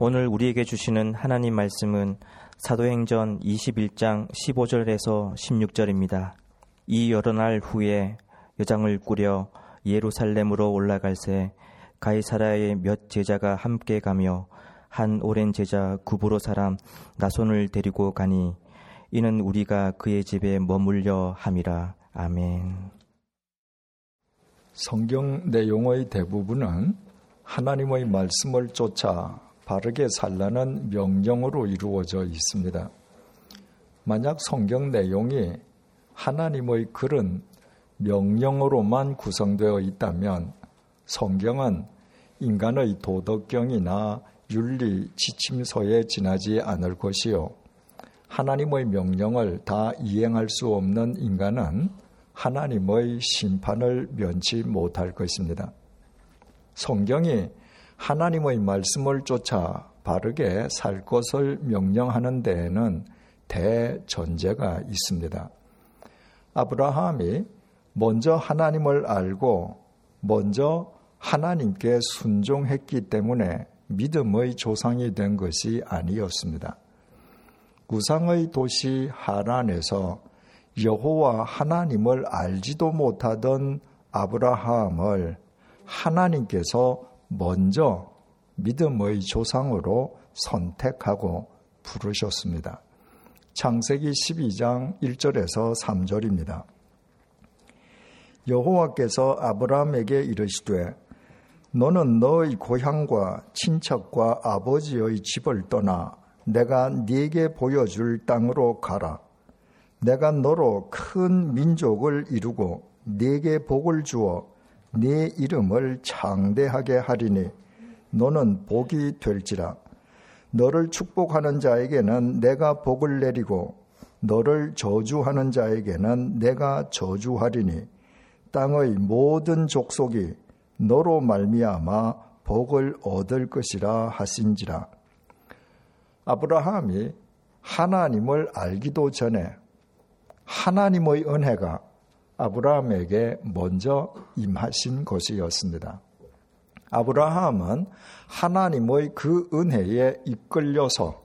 오늘 우리에게 주시는 하나님 말씀은 사도행전 21장 15절에서 16절입니다. 이 여러 날 후에 여장을 꾸려 예루살렘으로 올라갈새 가이사라의 몇 제자가 함께 가며 한 오랜 제자 구브로 사람 나손을 데리고 가니 이는 우리가 그의 집에 머물려 함이라. 아멘. 성경 내용의 대부분은 하나님의 말씀을 쫓아 바르게 살라는 명령으로 이루어져 있습니다. 만약 성경 내용이 하나님의 글은 명령으로만 구성되어 있다면 성경은 인간의 도덕경이나 윤리 지침서에 지나지 않을 것이요. 하나님의 명령을 다 이행할 수 없는 인간은 하나님의 심판을 면치 못할 것입니다. 성경이 하나님의 말씀을 쫓아 바르게 살 것을 명령하는 데에는 대전제가 있습니다. 아브라함이 먼저 하나님을 알고 먼저 하나님께 순종했기 때문에 믿음의 조상이 된 것이 아니었습니다. 구상의 도시 하란에서 여호와 하나님을 알지도 못하던 아브라함을 하나님께서 먼저 믿음의 조상으로 선택하고 부르셨습니다. 창세기 12장 1절에서 3절입니다. 여호와께서 아브라함에게 이르시되 너는 너의 고향과 친척과 아버지의 집을 떠나 내가 네게 보여줄 땅으로 가라. 내가 너로 큰 민족을 이루고 네게 복을 주어 네 이름을 창대하게 하리니 너는 복이 될지라. 너를 축복하는 자에게는 내가 복을 내리고 너를 저주하는 자에게는 내가 저주하리니 땅의 모든 족속이 너로 말미암아 복을 얻을 것이라 하신지라. 아브라함이 하나님을 알기도 전에 하나님의 은혜가 아브라함에게 먼저 임하신 것이었습니다. 아브라함은 하나님의 그 은혜에 이끌려서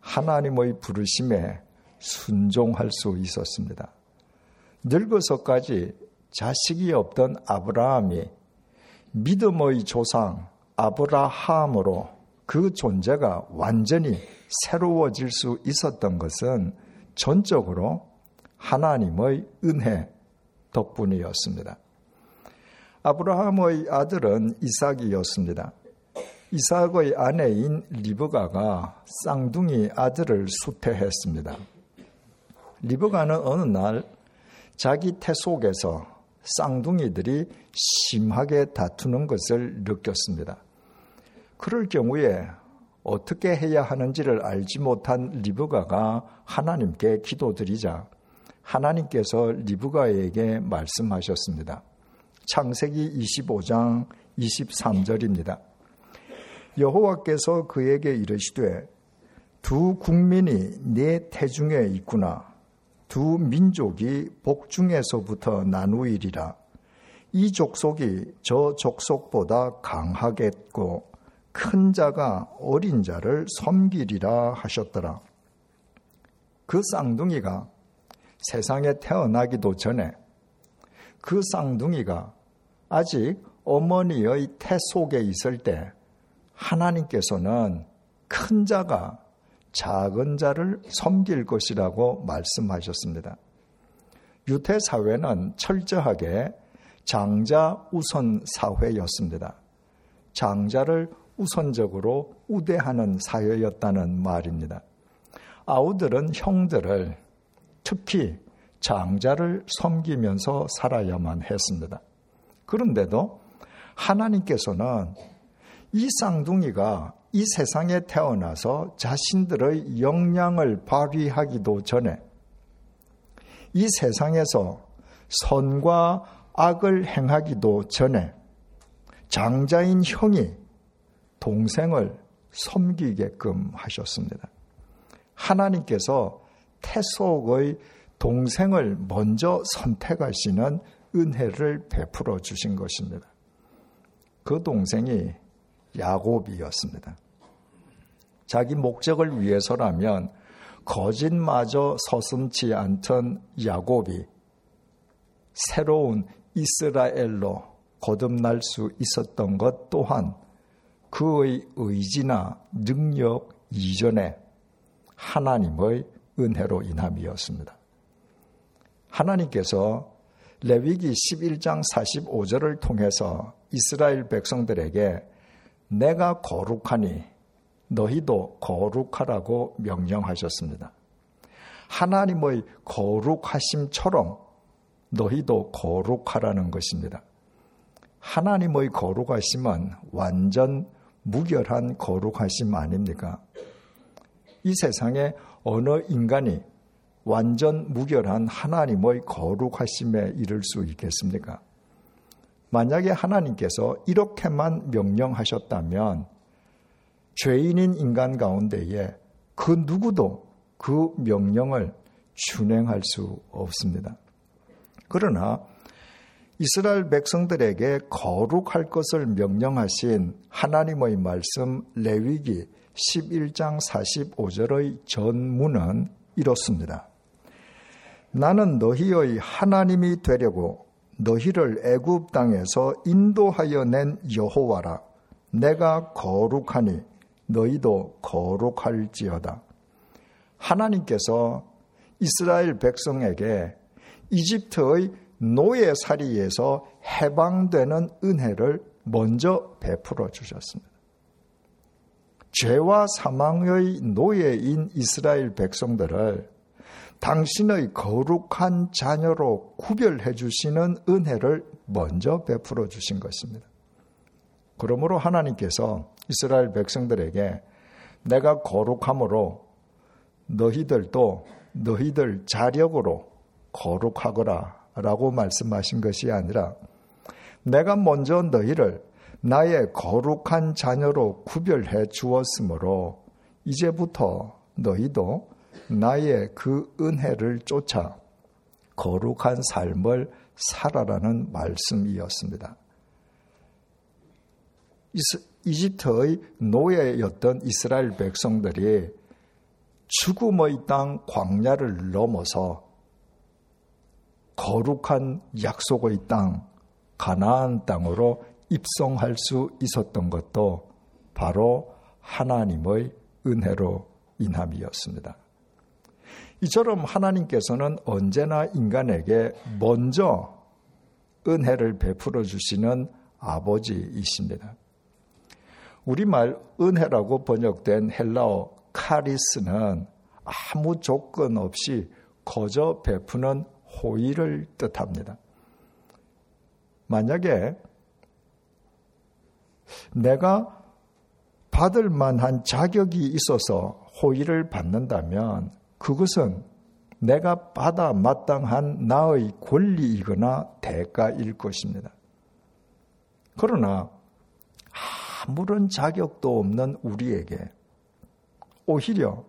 하나님의 부르심에 순종할 수 있었습니다. 늙어서까지 자식이 없던 아브라함이 믿음의 조상 아브라함으로 그 존재가 완전히 새로워질 수 있었던 것은 전적으로 하나님의 은혜 덕분이었습니다. 아브라함의 아들은 이삭이었습니다. 이삭의 아내인 리브가가 쌍둥이 아들을 수태했습니다. 리브가는 어느 날 자기 태 속에서 쌍둥이들이 심하게 다투는 것을 느꼈습니다. 그럴 경우에 어떻게 해야 하는지를 알지 못한 리브가가 하나님께 기도드리자 하나님께서 리브가에게 말씀하셨습니다. 창세기 25장 23절입니다. 여호와께서 그에게 이르시되 두 국민이 내 태중에 있구나. 두 민족이 복중에서부터 나누이리라. 이 족속이 저 족속보다 강하겠고 큰 자가 어린 자를 섬기리라 하셨더라. 그 쌍둥이가 세상에 태어나기도 전에 그 쌍둥이가 아직 어머니의 태 속에 있을 때 하나님께서는 큰 자가 작은 자를 섬길 것이라고 말씀하셨습니다. 유태 사회는 철저하게 장자 우선 사회였습니다. 장자를 우선적으로 우대하는 사회였다는 말입니다. 아우들은 형들을 특히 장자를 섬기면서 살아야만 했습니다. 그런데도 하나님께서는 이 쌍둥이가 이 세상에 태어나서 자신들의 역량을 발휘하기도 전에 이 세상에서 선과 악을 행하기도 전에 장자인 형이 동생을 섬기게끔 하셨습니다. 하나님께서 태속의 동생을 먼저 선택하시는 은혜를 베풀어 주신 것입니다. 그 동생이 야곱이었습니다. 자기 목적을 위해서라면 거짓마저 서슴치 않던 야곱이 새로운 이스라엘로 거듭날 수 있었던 것 또한 그의 의지나 능력 이전에 하나님의 은혜로 인함이었습니다. 하나님께서 레위기 11장 45절을 통해서 이스라엘 백성들에게 내가 거룩하니 너희도 거룩하라고 명령하셨습니다. 하나님의 거룩하심처럼 너희도 거룩하라는 것입니다. 하나님의 거룩하심은 완전 무결한 거룩하심 아닙니까? 이 세상에 어느 인간이 완전 무결한 하나님의 거룩하심에 이를 수 있겠습니까? 만약에 하나님께서 이렇게만 명령하셨다면 죄인인 인간 가운데에 그 누구도 그 명령을 준행할 수 없습니다. 그러나 이스라엘 백성들에게 거룩할 것을 명령하신 하나님의 말씀 레위기 11장 45절의 전문은 이렇습니다. 나는 너희의 하나님이 되려고 너희를 애굽 땅에서 인도하여 낸 여호와라. 내가 거룩하니 너희도 거룩할지어다. 하나님께서 이스라엘 백성에게 이집트의 노예살이에서 해방되는 은혜를 먼저 베풀어 주셨습니다. 죄와 사망의 노예인 이스라엘 백성들을 당신의 거룩한 자녀로 구별해 주시는 은혜를 먼저 베풀어 주신 것입니다. 그러므로 하나님께서 이스라엘 백성들에게 내가 거룩함으로 너희들도 너희들 자력으로 거룩하거라 라고 말씀하신 것이 아니라 내가 먼저 너희를 나의 거룩한 자녀로 구별해 주었으므로 이제부터 너희도 나의 그 은혜를 쫓아 거룩한 삶을 살아라는 말씀이었습니다. 이집트의 노예였던 이스라엘 백성들이 죽음의 땅 광야를 넘어서 거룩한 약속의 땅 가나안 땅으로 입성할 수 있었던 것도 바로 하나님의 은혜로 인함이었습니다. 이처럼 하나님께서는 언제나 인간에게 먼저 은혜를 베풀어 주시는 아버지이십니다. 우리말 은혜라고 번역된 헬라어 카리스는 아무 조건 없이 거저 베푸는 호의를 뜻합니다. 만약에 내가 받을 만한 자격이 있어서 호의를 받는다면 그것은 내가 받아 마땅한 나의 권리이거나 대가일 것입니다. 그러나 아무런 자격도 없는 우리에게 오히려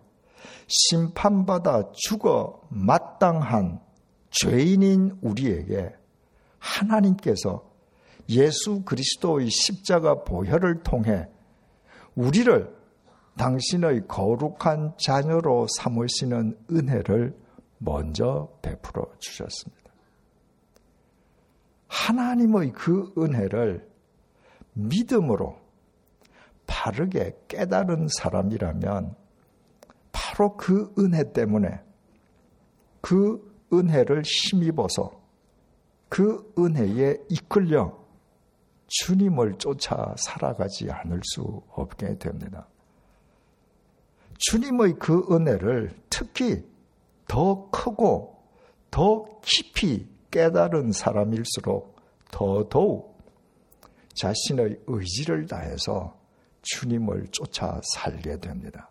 심판받아 죽어 마땅한 죄인인 우리에게 하나님께서 예수 그리스도의 십자가 보혈을 통해 우리를 당신의 거룩한 자녀로 삼으시는 은혜를 먼저 베풀어 주셨습니다. 하나님의 그 은혜를 믿음으로 바르게 깨달은 사람이라면 바로 그 은혜 때문에 그 은혜를 힘입어서 그 은혜에 이끌려 주님을 쫓아 살아가지 않을 수 없게 됩니다. 주님의 그 은혜를 특히 더 크고 더 깊이 깨달은 사람일수록 더더욱 자신의 의지를 다해서 주님을 쫓아 살게 됩니다.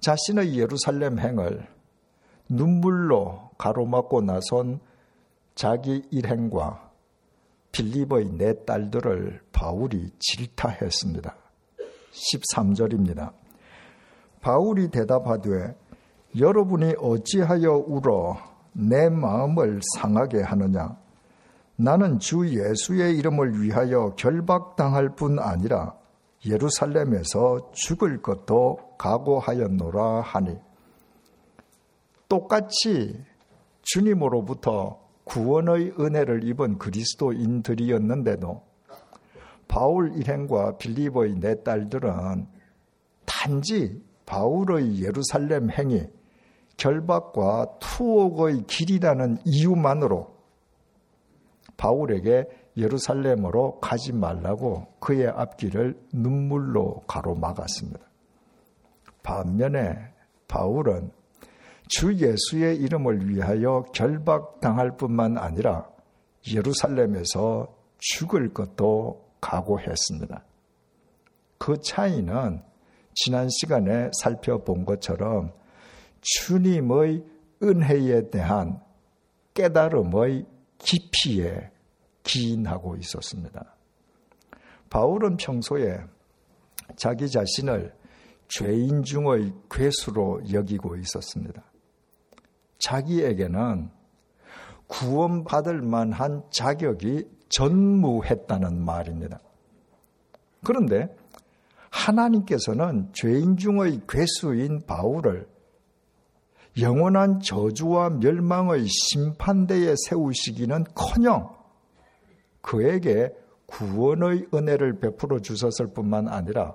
자신의 예루살렘 행을 눈물로 가로막고 나선 자기 일행과 빌립의 네 딸들을 바울이 질타했습니다. 13절입니다. 바울이 대답하되 여러분이 어찌하여 울어 내 마음을 상하게 하느냐? 나는 주 예수의 이름을 위하여 결박당할 뿐 아니라 예루살렘에서 죽을 것도 각오하였노라 하니 똑같이 주님으로부터 구원의 은혜를 입은 그리스도인들이었는데도 바울 일행과 빌리보의 네 딸들은 단지 바울의 예루살렘 행위, 결박과 투옥의 길이라는 이유만으로 바울에게 예루살렘으로 가지 말라고 그의 앞길을 눈물로 가로막았습니다. 반면에 바울은 주 예수의 이름을 위하여 결박당할 뿐만 아니라 예루살렘에서 죽을 것도 각오했습니다. 그 차이는 지난 시간에 살펴본 것처럼 주님의 은혜에 대한 깨달음의 깊이에 기인하고 있었습니다. 바울은 평소에 자기 자신을 죄인 중의 괴수로 여기고 있었습니다. 자기에게는 구원받을 만한 자격이 전무했다는 말입니다. 그런데 하나님께서는 죄인 중의 괴수인 바울을 영원한 저주와 멸망의 심판대에 세우시기는 커녕 그에게 구원의 은혜를 베풀어 주셨을 뿐만 아니라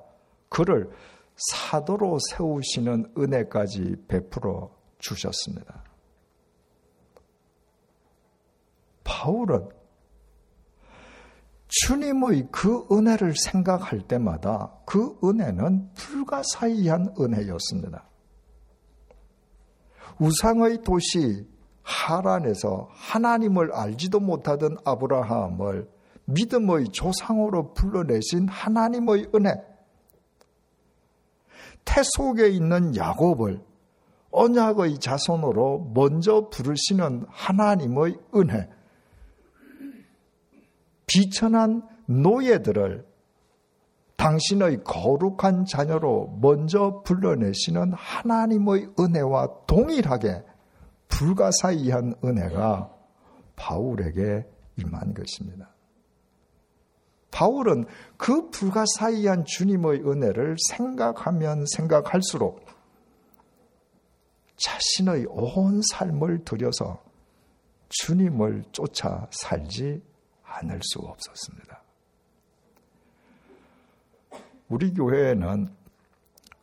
그를 사도로 세우시는 은혜까지 베풀어 주셨습니다. 바울은 주님의 그 은혜를 생각할 때마다 그 은혜는 불가사의한 은혜였습니다. 우상의 도시 하란에서 하나님을 알지도 못하던 아브라함을 믿음의 조상으로 불러내신 하나님의 은혜. 태 속에 있는 야곱을 언약의 자손으로 먼저 부르시는 하나님의 은혜. 비천한 노예들을 당신의 거룩한 자녀로 먼저 불러내시는 하나님의 은혜와 동일하게 불가사의한 은혜가 바울에게 임한 것입니다. 바울은 그 불가사의한 주님의 은혜를 생각하면 생각할수록 자신의 온 삶을 들여서 주님을 쫓아 살지 않을 수 없었습니다. 우리 교회에는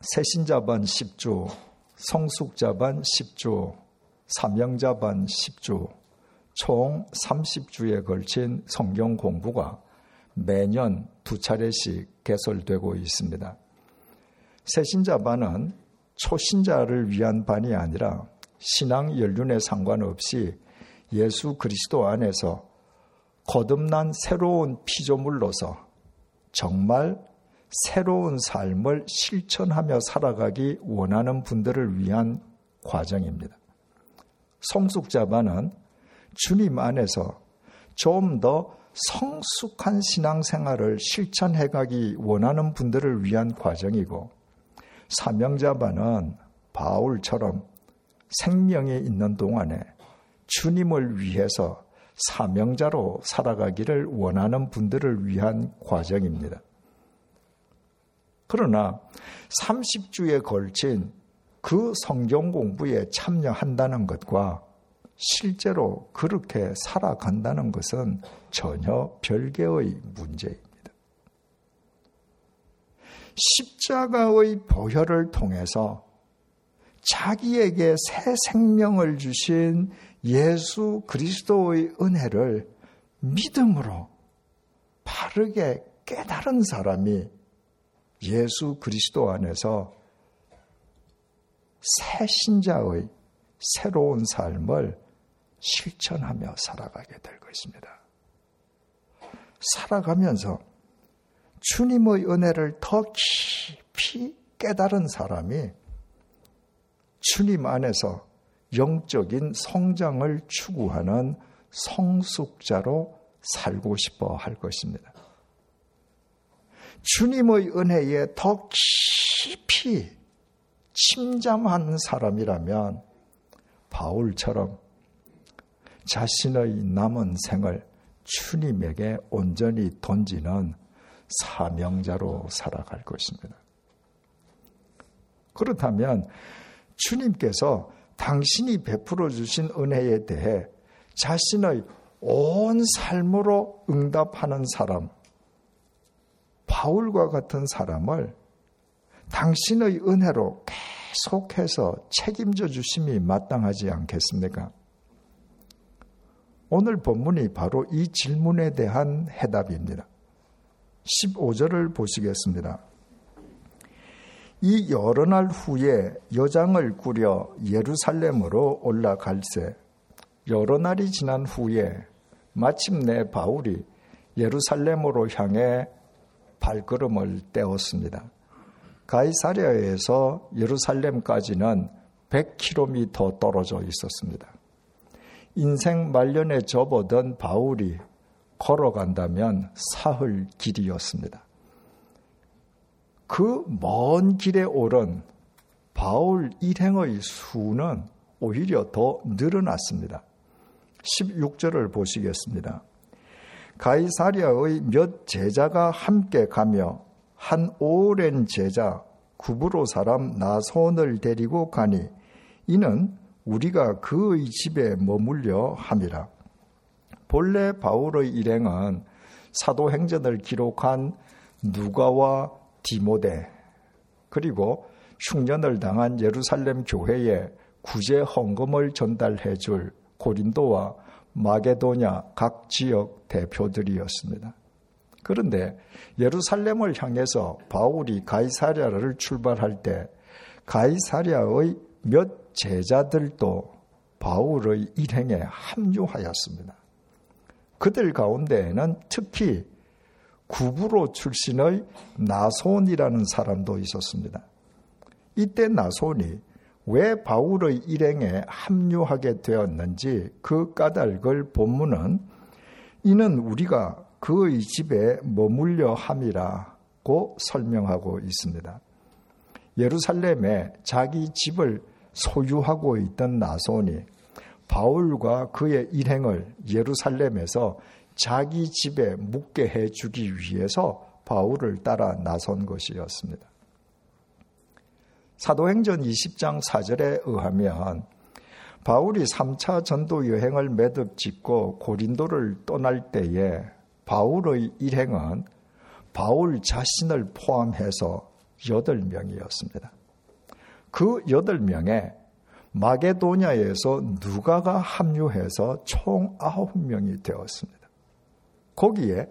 새신자반 10주, 성숙자반 10주, 사명자반 10주, 총 30주에 걸친 성경 공부가 매년 두 차례씩 개설되고 있습니다. 새신자반은 초신자를 위한 반이 아니라 신앙 연륜에 상관없이 예수 그리스도 안에서 거듭난 새로운 피조물로서 정말 새로운 삶을 실천하며 살아가기 원하는 분들을 위한 과정입니다. 성숙자반은 주님 안에서 좀 더 성숙한 신앙생활을 실천해가기 원하는 분들을 위한 과정이고 사명자반은 바울처럼 생명이 있는 동안에 주님을 위해서 사명자로 살아가기를 원하는 분들을 위한 과정입니다. 그러나 30주에 걸친 그 성경 공부에 참여한다는 것과 실제로 그렇게 살아간다는 것은 전혀 별개의 문제입니다. 십자가의 보혈을 통해서 자기에게 새 생명을 주신 예수 그리스도의 은혜를 믿음으로 바르게 깨달은 사람이 예수 그리스도 안에서 새 신자의 새로운 삶을 실천하며 살아가게 될 것입니다. 살아가면서 주님의 은혜를 더 깊이 깨달은 사람이 주님 안에서 영적인 성장을 추구하는 성숙자로 살고 싶어 할 것입니다. 주님의 은혜에 더 깊이 침잠한 사람이라면 바울처럼 자신의 남은 생을 주님에게 온전히 던지는 사명자로 살아갈 것입니다. 그렇다면 주님께서 당신이 베풀어 주신 은혜에 대해 자신의 온 삶으로 응답하는 사람, 바울과 같은 사람을 당신의 은혜로 계속해서 책임져 주심이 마땅하지 않겠습니까? 오늘 본문이 바로 이 질문에 대한 해답입니다. 15절을 보시겠습니다. 이 여러 날 후에 여장을 꾸려 예루살렘으로 올라갈새 여러 날이 지난 후에 마침내 바울이 예루살렘으로 향해 발걸음을 떼었습니다. 가이사랴에서 예루살렘까지는 100km 떨어져 있었습니다. 인생 말년에 접어든 바울이 걸어간다면 사흘 길이었습니다. 그 먼 길에 오른 바울 일행의 수는 오히려 더 늘어났습니다. 16절을 보시겠습니다. 가이사리아의 몇 제자가 함께 가며 한 오랜 제자 구브로 사람 나손을 데리고 가니 이는 우리가 그의 집에 머물려 함이라. 본래 바울의 일행은 사도행전을 기록한 누가와 디모데 그리고 흉년을 당한 예루살렘 교회에 구제 헌금을 전달해 줄 고린도와 마게도냐 각 지역 대표들이었습니다. 그런데 예루살렘을 향해서 바울이 가이사랴를 출발할 때 가이사랴의 몇 제자들도 바울의 일행에 합류하였습니다. 그들 가운데에는 특히 구부로 출신의 나손이라는 사람도 있었습니다. 이때 나손이 왜 바울의 일행에 합류하게 되었는지 그 까닭을 본문은 이는 우리가 그의 집에 머물려 함이라고 설명하고 있습니다. 예루살렘에 자기 집을 소유하고 있던 나손이 바울과 그의 일행을 예루살렘에서 자기 집에 묵게 해 주기 위해서 바울을 따라 나선 것이었습니다. 사도행전 20장 4절에 의하면 바울이 3차 전도 여행을 매듭 짓고 고린도를 떠날 때에 바울의 일행은 바울 자신을 포함해서 8명이었습니다. 그 8명에 마게도냐에서 누가가 합류해서 총 9명이 되었습니다. 거기에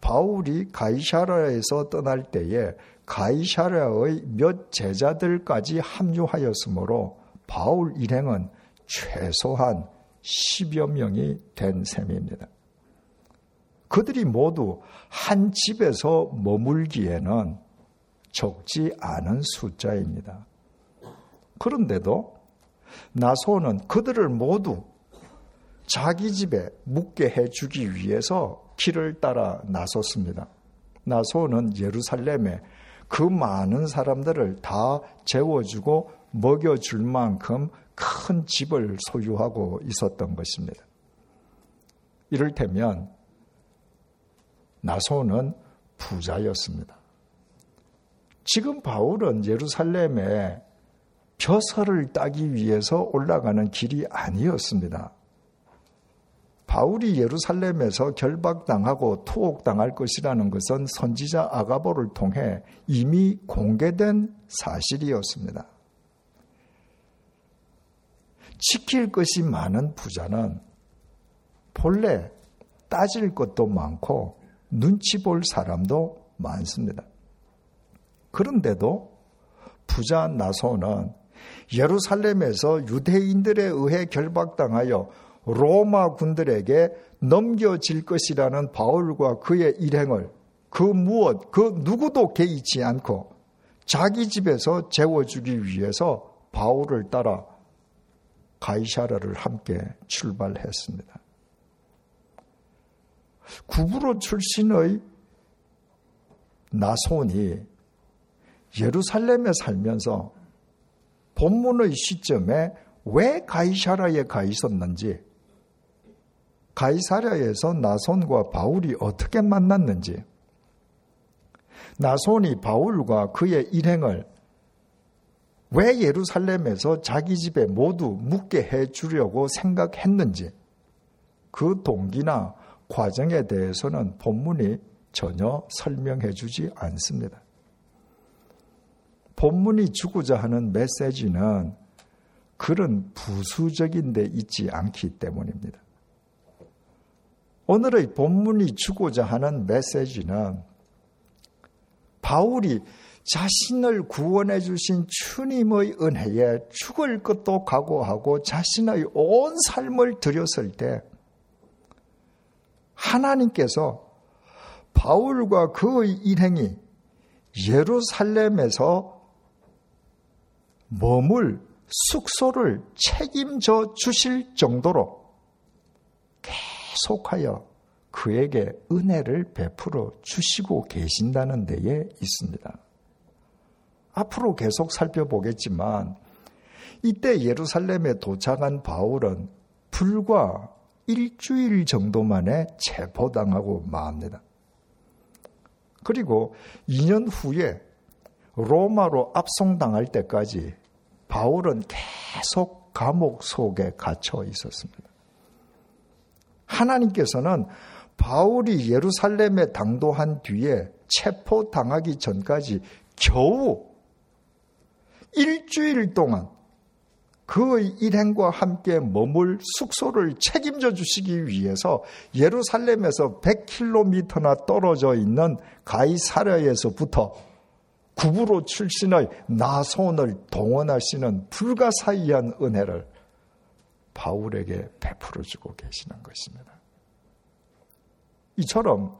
바울이 가이샤라에서 떠날 때에 가이샤라의 몇 제자들까지 합류하였으므로 바울 일행은 최소한 10여 명이 된 셈입니다. 그들이 모두 한 집에서 머물기에는 적지 않은 숫자입니다. 그런데도 나소는 그들을 모두 자기 집에 묵게 해주기 위해서 길을 따라 나섰습니다. 나소는 예루살렘에 그 많은 사람들을 다 재워주고 먹여줄 만큼 큰 집을 소유하고 있었던 것입니다. 이를테면 나소는 부자였습니다. 지금 바울은 예루살렘에 벼슬을 따기 위해서 올라가는 길이 아니었습니다. 바울이 예루살렘에서 결박당하고 투옥당할 것이라는 것은 선지자 아가보를 통해 이미 공개된 사실이었습니다. 지킬 것이 많은 부자는 본래 따질 것도 많고 눈치 볼 사람도 많습니다. 그런데도 부자 나소는 예루살렘에서 유대인들에 의해 결박당하여 로마 군들에게 넘겨질 것이라는 바울과 그의 일행을 그 무엇, 그 누구도 개의치 않고 자기 집에서 재워주기 위해서 바울을 따라 가이샤라를 함께 출발했습니다. 구부로 출신의 나손이 예루살렘에 살면서 본문의 시점에 왜 가이샤라에 가 있었는지 가이사랴에서 나손과 바울이 어떻게 만났는지 나손이 바울과 그의 일행을 왜 예루살렘에서 자기 집에 모두 묵게 해 주려고 생각했는지 그 동기나 과정에 대해서는 본문이 전혀 설명해 주지 않습니다. 본문이 주고자 하는 메시지는 그런 부수적인 데 있지 않기 때문입니다. 오늘의 본문이 주고자 하는 메시지는 바울이 자신을 구원해 주신 주님의 은혜에 죽을 것도 각오하고 자신의 온 삶을 들였을 때 하나님께서 바울과 그의 일행이 예루살렘에서 머물 숙소를 책임져 주실 정도로 계속하여 그에게 은혜를 베풀어 주시고 계신다는 데에 있습니다. 앞으로 계속 살펴보겠지만 이때 예루살렘에 도착한 바울은 불과 일주일 정도 만에 체포당하고 맙니다. 그리고 2년 후에 로마로 압송당할 때까지 바울은 계속 감옥 속에 갇혀 있었습니다. 하나님께서는 바울이 예루살렘에 당도한 뒤에 체포당하기 전까지 겨우 일주일 동안 그의 일행과 함께 머물 숙소를 책임져 주시기 위해서 예루살렘에서 100km나 떨어져 있는 가이사랴에서부터 구부로 출신의 나손을 동원하시는 불가사의한 은혜를 바울에게 베풀어 주고 계시는 것입니다. 이처럼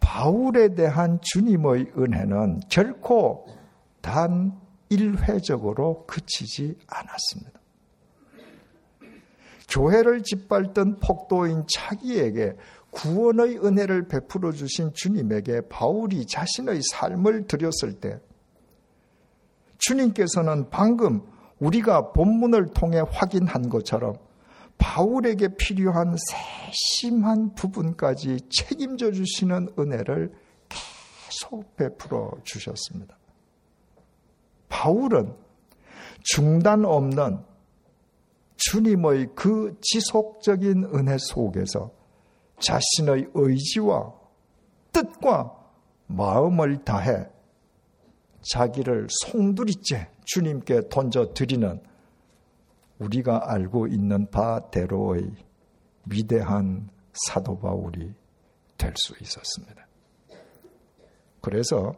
바울에 대한 주님의 은혜는 결코 단 일회적으로 그치지 않았습니다. 교회를 짓밟던 폭도인 차기에게 구원의 은혜를 베풀어 주신 주님에게 바울이 자신의 삶을 드렸을 때 주님께서는 방금 우리가 본문을 통해 확인한 것처럼 바울에게 필요한 세심한 부분까지 책임져 주시는 은혜를 계속 베풀어 주셨습니다. 바울은 중단 없는 주님의 그 지속적인 은혜 속에서 자신의 의지와 뜻과 마음을 다해 자기를 송두리째 주님께 던져 드리는 우리가 알고 있는 바대로의 위대한 사도 바울이 될 수 있었습니다. 그래서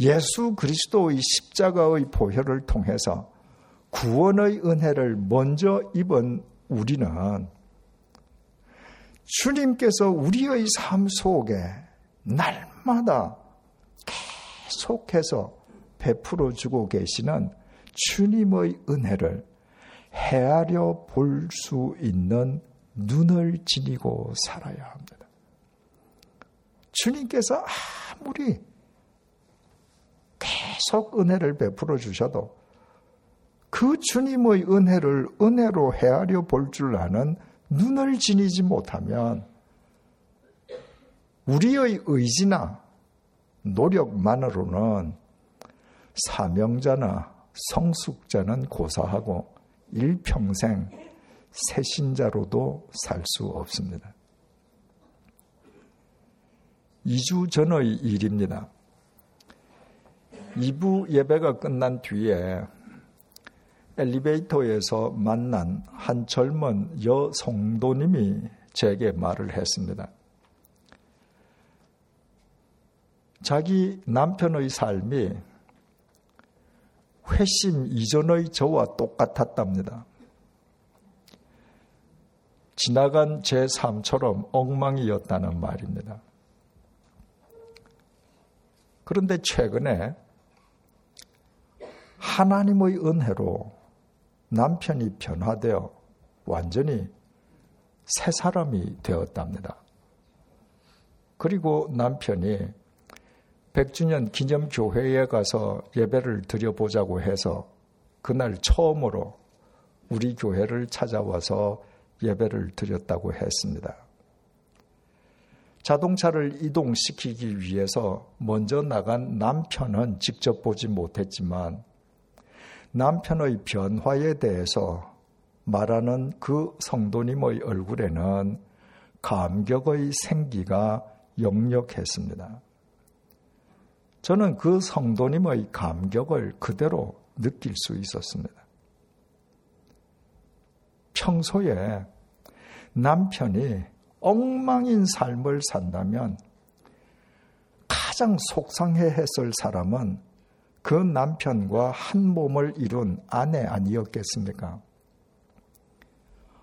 예수 그리스도의 십자가의 보혈을 통해서 구원의 은혜를 먼저 입은 우리는 주님께서 우리의 삶 속에 날마다 계속해서 베풀어 주고 계시는 주님의 은혜를 헤아려 볼 수 있는 눈을 지니고 살아야 합니다. 주님께서 아무리 계속 은혜를 베풀어 주셔도 그 주님의 은혜를 은혜로 헤아려 볼 줄 아는 눈을 지니지 못하면 우리의 의지나 노력만으로는 사명자나 성숙자는 고사하고 일평생 새신자로도 살 수 없습니다. 2주 전의 일입니다. 2부 예배가 끝난 뒤에 엘리베이터에서 만난 한 젊은 여성도님이 제게 말을 했습니다. 자기 남편의 삶이 회심 이전의 저와 똑같았답니다. 지나간 제 삶처럼 엉망이었다는 말입니다. 그런데 최근에 하나님의 은혜로 남편이 변화되어 완전히 새 사람이 되었답니다. 그리고 남편이 100주년 기념 교회에 가서 예배를 드려보자고 해서 그날 처음으로 우리 교회를 찾아와서 예배를 드렸다고 했습니다. 자동차를 이동시키기 위해서 먼저 나간 남편은 직접 보지 못했지만 남편의 변화에 대해서 말하는 그 성도님의 얼굴에는 감격의 생기가 역력했습니다. 저는 그 성도님의 감격을 그대로 느낄 수 있었습니다. 평소에 남편이 엉망인 삶을 산다면 가장 속상해 했을 사람은 그 남편과 한 몸을 이룬 아내 아니었겠습니까?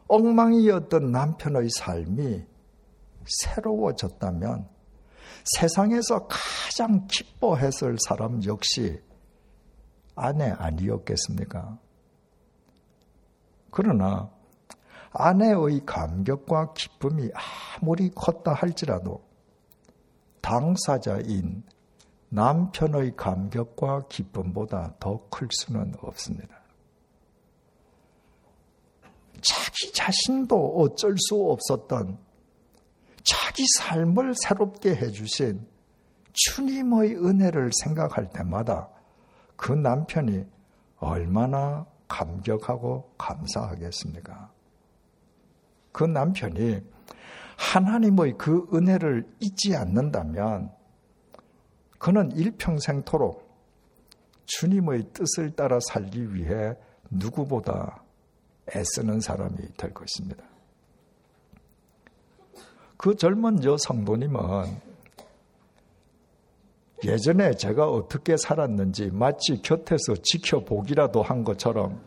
엉망이었던 남편의 삶이 새로워졌다면 세상에서 가장 기뻐했을 사람 역시 아내 아니었겠습니까? 그러나 아내의 감격과 기쁨이 아무리 컸다 할지라도 당사자인 남편의 감격과 기쁨보다 더 클 수는 없습니다. 자기 자신도 어쩔 수 없었던 자기 삶을 새롭게 해주신 주님의 은혜를 생각할 때마다 그 남편이 얼마나 감격하고 감사하겠습니까? 그 남편이 하나님의 그 은혜를 잊지 않는다면 그는 일평생토록 주님의 뜻을 따라 살기 위해 누구보다 애쓰는 사람이 될 것입니다. 그 젊은 여 성도님은 예전에 제가 어떻게 살았는지 마치 곁에서 지켜보기라도 한 것처럼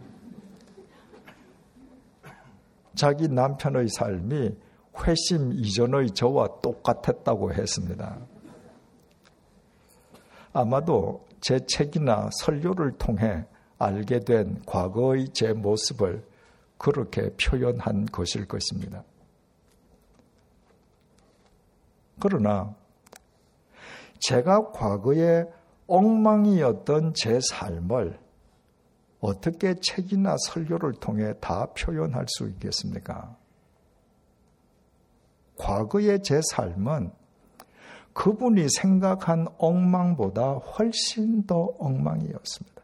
자기 남편의 삶이 회심 이전의 저와 똑같았다고 했습니다. 아마도 제 책이나 설교를 통해 알게 된 과거의 제 모습을 그렇게 표현한 것일 것입니다. 그러나 제가 과거에 엉망이었던 제 삶을 어떻게 책이나 설교를 통해 다 표현할 수 있겠습니까? 과거의 제 삶은 그분이 생각한 엉망보다 훨씬 더 엉망이었습니다.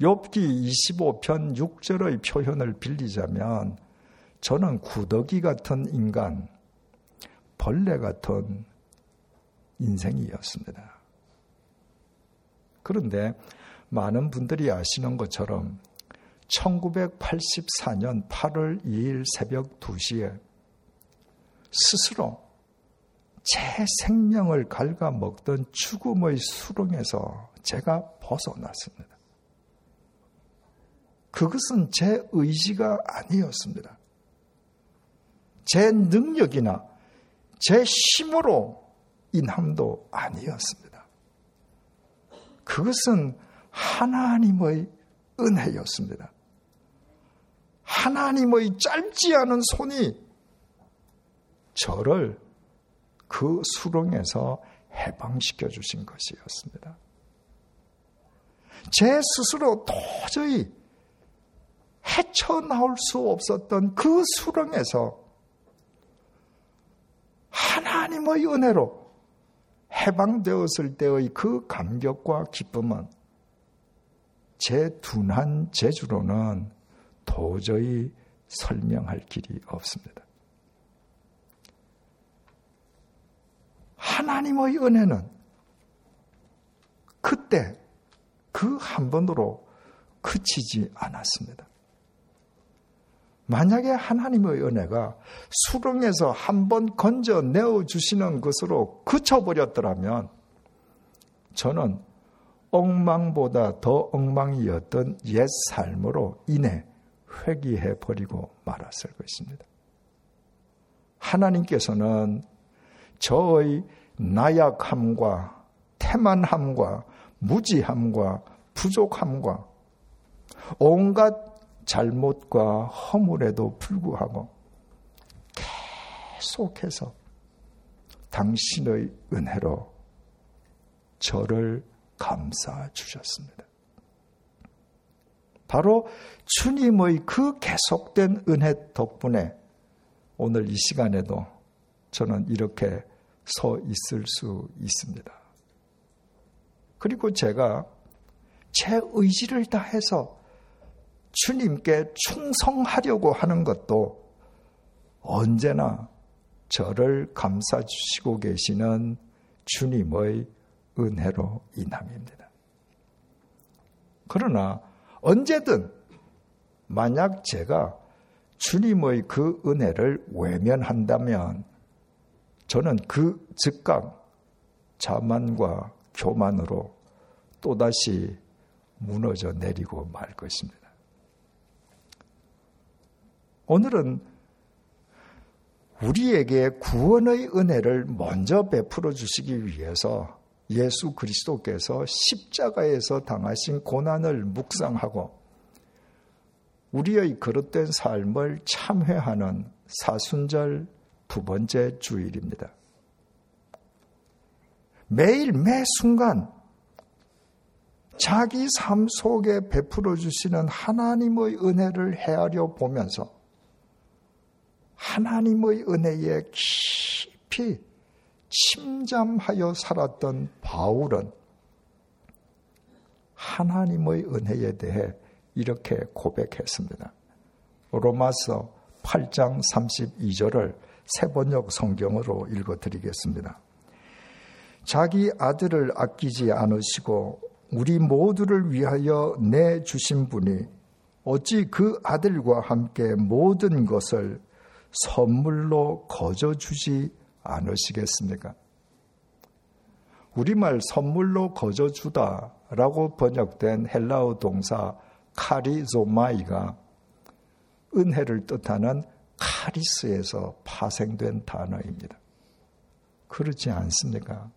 욥기 25편 6절의 표현을 빌리자면 저는 구더기 같은 인간, 벌레 같은 인생이었습니다. 그런데 많은 분들이 아시는 것처럼 1984년 8월 2일 새벽 2시에 스스로 제 생명을 갉아먹던 죽음의 수렁에서 제가 벗어났습니다. 그것은 제 의지가 아니었습니다. 제 능력이나 제 힘으로 인함도 아니었습니다. 그것은 하나님의 은혜였습니다. 하나님의 짧지 않은 손이 저를 그 수렁에서 해방시켜 주신 것이었습니다. 제 스스로 도저히 헤쳐나올 수 없었던 그 수렁에서 하나님의 은혜로 해방되었을 때의 그 감격과 기쁨은 제 둔한 재주로는 도저히 설명할 길이 없습니다. 하나님의 은혜는 그때 그 한 번으로 그치지 않았습니다. 만약에 하나님의 은혜가 수렁에서 한 번 건져 내어 주시는 것으로 그쳐버렸더라면 저는 엉망보다 더 엉망이었던 옛 삶으로 인해 회귀해 버리고 말았을 것입니다. 하나님께서는 저의 나약함과 태만함과 무지함과 부족함과 온갖 잘못과 허물에도 불구하고 계속해서 당신의 은혜로 저를 감싸 주셨습니다. 바로 주님의 그 계속된 은혜 덕분에 오늘 이 시간에도 저는 이렇게 서 있을 수 있습니다. 그리고 제가 제 의지를 다해서 주님께 충성하려고 하는 것도 언제나 저를 감싸 주시고 계시는 주님의 은혜로 인함입니다. 그러나 언제든 만약 제가 주님의 그 은혜를 외면한다면 저는 그 즉각 자만과 교만으로 또다시 무너져 내리고 말 것입니다. 오늘은 우리에게 구원의 은혜를 먼저 베풀어 주시기 위해서 예수 그리스도께서 십자가에서 당하신 고난을 묵상하고 우리의 그릇된 삶을 참회하는 사순절 두 번째 주일입니다. 매일 매 순간 자기 삶 속에 베풀어 주시는 하나님의 은혜를 헤아려 보면서 하나님의 은혜에 깊이 침잠하여 살았던 바울은 하나님의 은혜에 대해 이렇게 고백했습니다. 로마서 8장 32절을 세번역 성경으로 읽어 드리겠습니다. 자기 아들을 아끼지 않으시고 우리 모두를 위하여 내 주신 분이 어찌 그 아들과 함께 모든 것을 선물로 거저 주지 않으시겠습니까? 우리말 선물로 거저 주다라고 번역된 헬라어 동사 카리조마이가 은혜를 뜻하는 카리스에서 파생된 단어입니다. 그렇지 않습니까?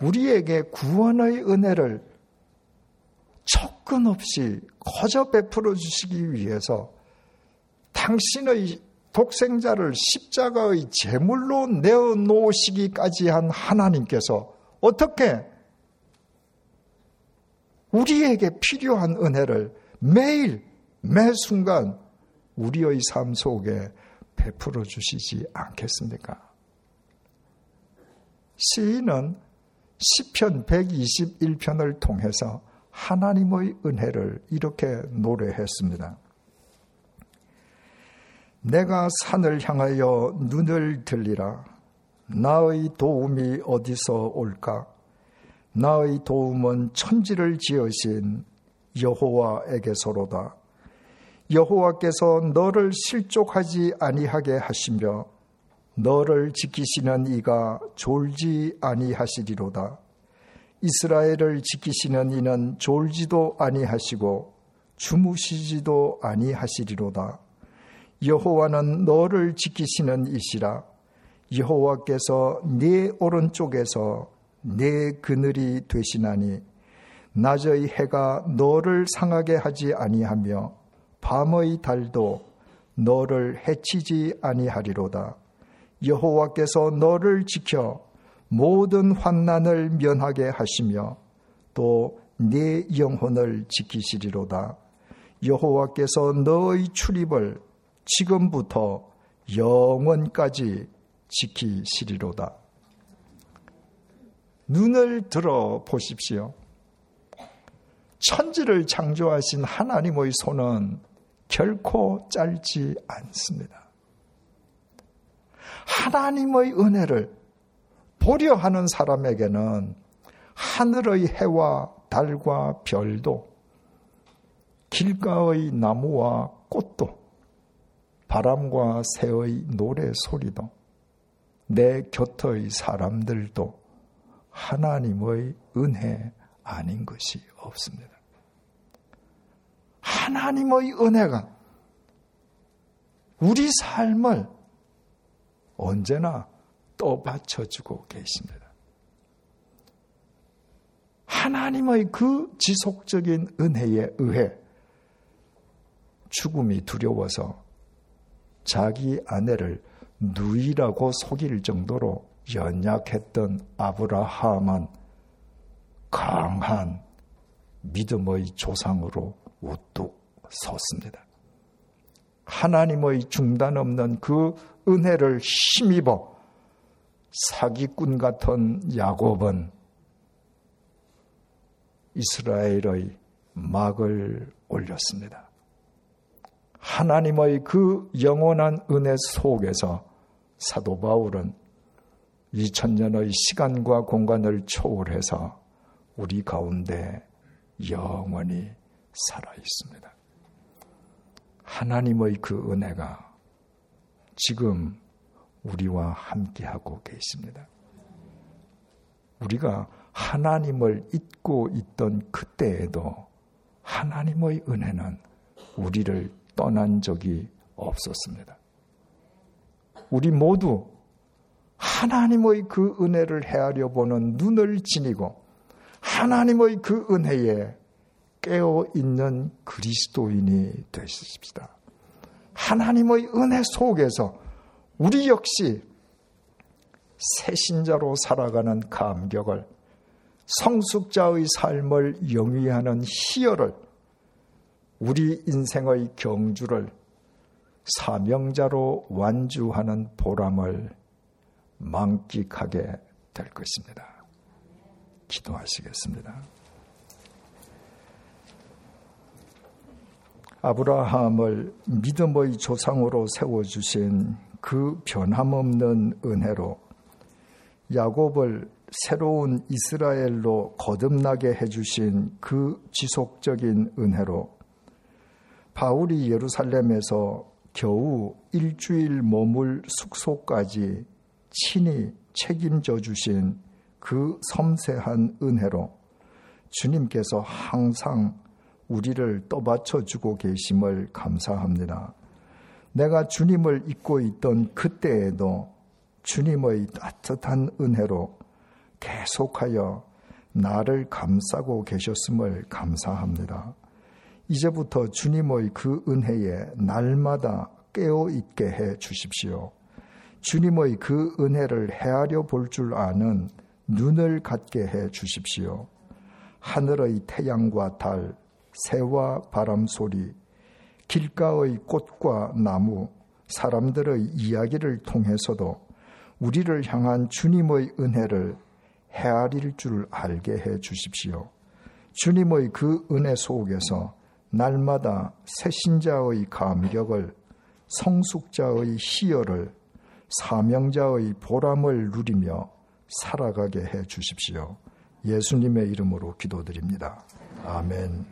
우리에게 구원의 은혜를 척근 없이 거저 베풀어 주시기 위해서 당신의 독생자를 십자가의 제물로 내어 놓으시기까지 한 하나님께서 어떻게 우리에게 필요한 은혜를 매일 매 순간 우리의 삶 속에 베풀어 주시지 않겠습니까? 시인은 시편 121편을 통해서 하나님의 은혜를 이렇게 노래했습니다. 내가 산을 향하여 눈을 들리라. 나의 도움이 어디서 올까? 나의 도움은 천지를 지으신 여호와에게서로다. 여호와께서 너를 실족하지 아니하게 하시며 너를 지키시는 이가 졸지 아니하시리로다. 이스라엘을 지키시는 이는 졸지도 아니하시고 주무시지도 아니하시리로다. 여호와는 너를 지키시는 이시라. 여호와께서 네 오른쪽에서 네 그늘이 되시나니 낮의 해가 너를 상하게 하지 아니하며 밤의 달도 너를 해치지 아니하리로다. 여호와께서 너를 지켜 모든 환난을 면하게 하시며 또 네 영혼을 지키시리로다. 여호와께서 너의 출입을 지금부터 영원까지 지키시리로다. 눈을 들어 보십시오. 천지를 창조하신 하나님의 손은 결코 짧지 않습니다. 하나님의 은혜를 보려 하는 사람에게는 하늘의 해와 달과 별도, 길가의 나무와 꽃도, 바람과 새의 노래 소리도 내 곁의 사람들도 하나님의 은혜 아닌 것이 없습니다. 하나님의 은혜가 우리 삶을 언제나 떠받쳐주고 계십니다. 하나님의 그 지속적인 은혜에 의해 죽음이 두려워서 자기 아내를 누이라고 속일 정도로 연약했던 아브라함은 강한 믿음의 조상으로 우뚝 섰습니다. 하나님의 중단 없는 그 은혜를 힘입어 사기꾼 같은 야곱은 이스라엘의 막을 올렸습니다. 하나님의 그 영원한 은혜 속에서 사도 바울은 2000년의 시간과 공간을 초월해서 우리 가운데 영원히 살아 있습니다. 하나님의 그 은혜가 지금 우리와 함께하고 계십니다. 우리가 하나님을 잊고 있던 그때에도 하나님의 은혜는 우리를 떠난 적이 없었습니다. 우리 모두 하나님의 그 은혜를 헤아려 보는 눈을 지니고 하나님의 그 은혜에 깨어 있는 그리스도인이 되십시다. 하나님의 은혜 속에서 우리 역시 새신자로 살아가는 감격을 성숙자의 삶을 영위하는 희열을 우리 인생의 경주를 사명자로 완주하는 보람을 만끽하게 될 것입니다. 기도하시겠습니다. 아브라함을 믿음의 조상으로 세워주신 그 변함없는 은혜로 야곱을 새로운 이스라엘로 거듭나게 해주신 그 지속적인 은혜로 바울이 예루살렘에서 겨우 일주일 머물 숙소까지 친히 책임져 주신 그 섬세한 은혜로 주님께서 항상 우리를 떠받쳐 주고 계심을 감사합니다. 내가 주님을 잊고 있던 그때에도 주님의 따뜻한 은혜로 계속하여 나를 감싸고 계셨음을 감사합니다. 이제부터 주님의 그 은혜에 날마다 깨어 있게 해 주십시오. 주님의 그 은혜를 헤아려 볼 줄 아는 눈을 갖게 해 주십시오. 하늘의 태양과 달, 새와 바람 소리, 길가의 꽃과 나무, 사람들의 이야기를 통해서도 우리를 향한 주님의 은혜를 헤아릴 줄 알게 해 주십시오. 주님의 그 은혜 속에서 날마다 새신자의 감격을 성숙자의 희열을 사명자의 보람을 누리며 살아가게 해 주십시오. 예수님의 이름으로 기도드립니다. 아멘.